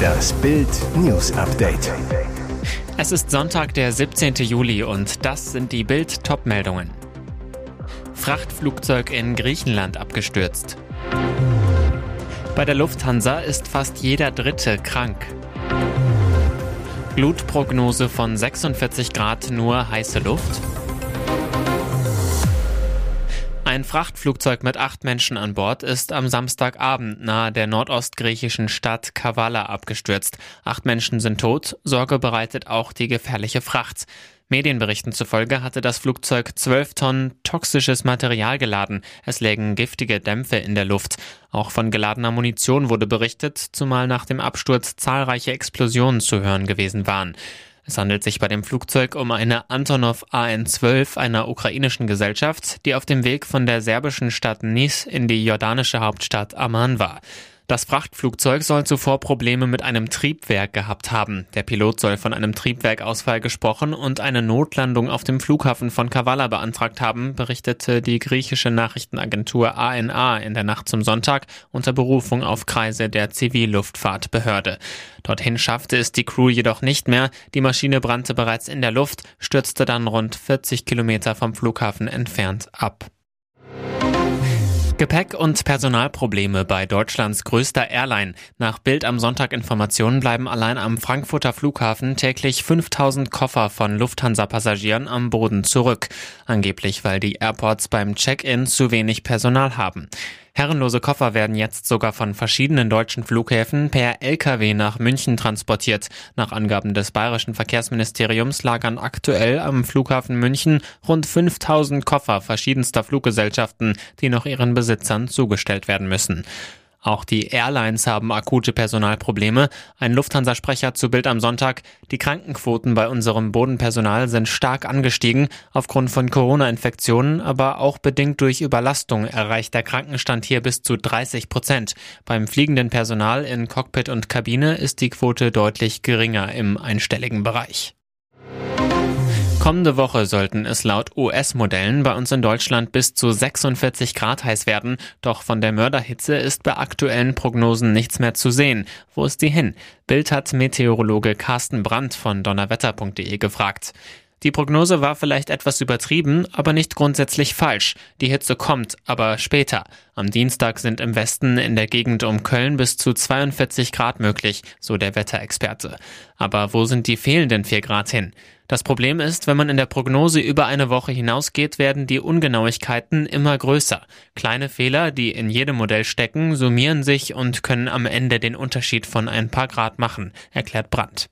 Das Bild News Update. Es ist Sonntag, der 17. Juli und das sind die Bild Topmeldungen. Frachtflugzeug in Griechenland abgestürzt. Bei der Lufthansa ist fast jeder Dritte krank. Glutprognose von 46 Grad nur heiße Luft. Ein Frachtflugzeug mit acht Menschen an Bord ist am Samstagabend nahe der nordostgriechischen Stadt Kavala abgestürzt. Acht Menschen sind tot, Sorge bereitet auch die gefährliche Fracht. Medienberichten zufolge hatte das Flugzeug zwölf Tonnen toxisches Material geladen. Es lägen giftige Dämpfe in der Luft. Auch von geladener Munition wurde berichtet, zumal nach dem Absturz zahlreiche Explosionen zu hören gewesen waren. Es handelt sich bei dem Flugzeug um eine Antonov AN-12 einer ukrainischen Gesellschaft, die auf dem Weg von der serbischen Stadt Nis in die jordanische Hauptstadt Amman war. Das Frachtflugzeug soll zuvor Probleme mit einem Triebwerk gehabt haben. Der Pilot soll von einem Triebwerkausfall gesprochen und eine Notlandung auf dem Flughafen von Kavala beantragt haben, berichtete die griechische Nachrichtenagentur ANA in der Nacht zum Sonntag unter Berufung auf Kreise der Zivilluftfahrtbehörde. Dorthin schaffte es die Crew jedoch nicht mehr. Die Maschine brannte bereits in der Luft, stürzte dann rund 40 Kilometer vom Flughafen entfernt ab. Gepäck- und Personalprobleme bei Deutschlands größter Airline. Nach Bild am Sonntag Informationen bleiben allein am Frankfurter Flughafen täglich 5000 Koffer von Lufthansa-Passagieren am Boden zurück. Angeblich, weil die Airports beim Check-in zu wenig Personal haben. Herrenlose Koffer werden jetzt sogar von verschiedenen deutschen Flughäfen per Lkw nach München transportiert. Nach Angaben des bayerischen Verkehrsministeriums lagern aktuell am Flughafen München rund 5000 Koffer verschiedenster Fluggesellschaften, die noch ihren Besitzern zugestellt werden müssen. Auch die Airlines haben akute Personalprobleme. Ein Lufthansa-Sprecher zu Bild am Sonntag. Die Krankenquoten bei unserem Bodenpersonal sind stark angestiegen. Aufgrund von Corona-Infektionen, aber auch bedingt durch Überlastung erreicht der Krankenstand hier bis zu 30 Prozent. Beim fliegenden Personal in Cockpit und Kabine ist die Quote deutlich geringer im einstelligen Bereich. Kommende Woche sollten es laut US-Modellen bei uns in Deutschland bis zu 46 Grad heiß werden. Doch von der Mörderhitze ist bei aktuellen Prognosen nichts mehr zu sehen. Wo ist die hin? Bild hat Meteorologe Carsten Brandt von donnerwetter.de gefragt. Die Prognose war vielleicht etwas übertrieben, aber nicht grundsätzlich falsch. Die Hitze kommt, aber später. Am Dienstag sind im Westen in der Gegend um Köln bis zu 42 Grad möglich, so der Wetterexperte. Aber wo sind die fehlenden 4 Grad hin? Das Problem ist, wenn man in der Prognose über eine Woche hinausgeht, werden die Ungenauigkeiten immer größer. Kleine Fehler, die in jedem Modell stecken, summieren sich und können am Ende den Unterschied von ein paar Grad machen, erklärt Brandt.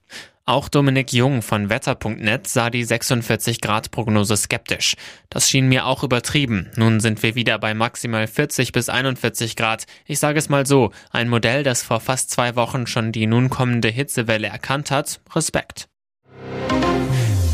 Auch Dominik Jung von Wetter.net sah die 46 Grad Prognose skeptisch. Das schien mir auch übertrieben. Nun sind wir wieder bei maximal 40 bis 41 Grad. Ich sage es mal so, ein Modell, das vor fast zwei Wochen schon die nun kommende Hitzewelle erkannt hat, Respekt.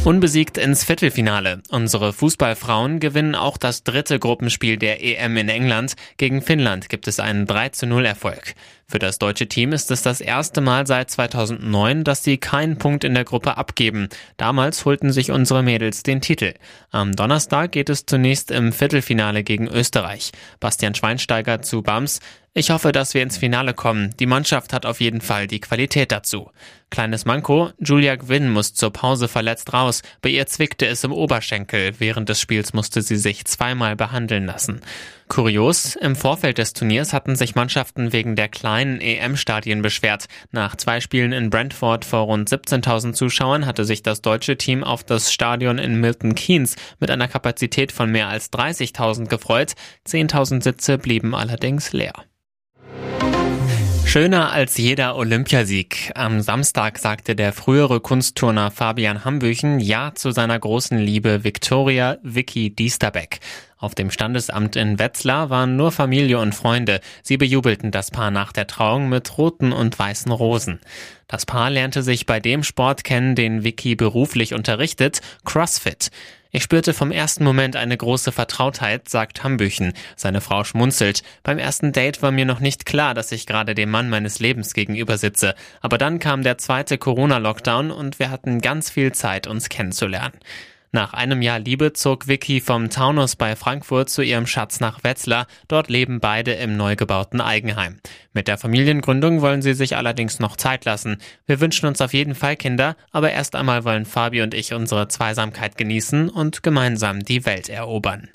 Unbesiegt ins Viertelfinale. Unsere Fußballfrauen gewinnen auch das dritte Gruppenspiel der EM in England. Gegen Finnland gibt es einen 3 zu 0 Erfolg. Für das deutsche Team ist es das erste Mal seit 2009, dass sie keinen Punkt in der Gruppe abgeben. Damals holten sich unsere Mädels den Titel. Am Donnerstag geht es zunächst im Viertelfinale gegen Österreich. Bastian Schweinsteiger zu Bams. Ich hoffe, dass wir ins Finale kommen. Die Mannschaft hat auf jeden Fall die Qualität dazu. Kleines Manko, Julia Gwynn muss zur Pause verletzt raus. Bei ihr zwickte es im Oberschenkel. Während des Spiels musste sie sich zweimal behandeln lassen. Kurios, im Vorfeld des Turniers hatten sich Mannschaften wegen der kleinen EM-Stadien beschwert. Nach zwei Spielen in Brentford vor rund 17.000 Zuschauern hatte sich das deutsche Team auf das Stadion in Milton Keynes mit einer Kapazität von mehr als 30.000 gefreut. 10.000 Sitze blieben allerdings leer. Schöner als jeder Olympiasieg. Am Samstag sagte der frühere Kunstturner Fabian Hambüchen Ja zu seiner großen Liebe Viktoria Vicky Diesterbeck. Auf dem Standesamt in Wetzlar waren nur Familie und Freunde. Sie bejubelten das Paar nach der Trauung mit roten und weißen Rosen. Das Paar lernte sich bei dem Sport kennen, den Vicky beruflich unterrichtet, CrossFit. Ich spürte vom ersten Moment eine große Vertrautheit, sagt Hambüchen. Seine Frau schmunzelt. Beim ersten Date war mir noch nicht klar, dass ich gerade dem Mann meines Lebens gegenüber sitze. Aber dann kam der zweite Corona-Lockdown und wir hatten ganz viel Zeit, uns kennenzulernen. Nach einem Jahr Liebe zog Vicky vom Taunus bei Frankfurt zu ihrem Schatz nach Wetzlar. Dort leben beide im neu gebauten Eigenheim. Mit der Familiengründung wollen sie sich allerdings noch Zeit lassen. Wir wünschen uns auf jeden Fall Kinder, aber erst einmal wollen Fabi und ich unsere Zweisamkeit genießen und gemeinsam die Welt erobern.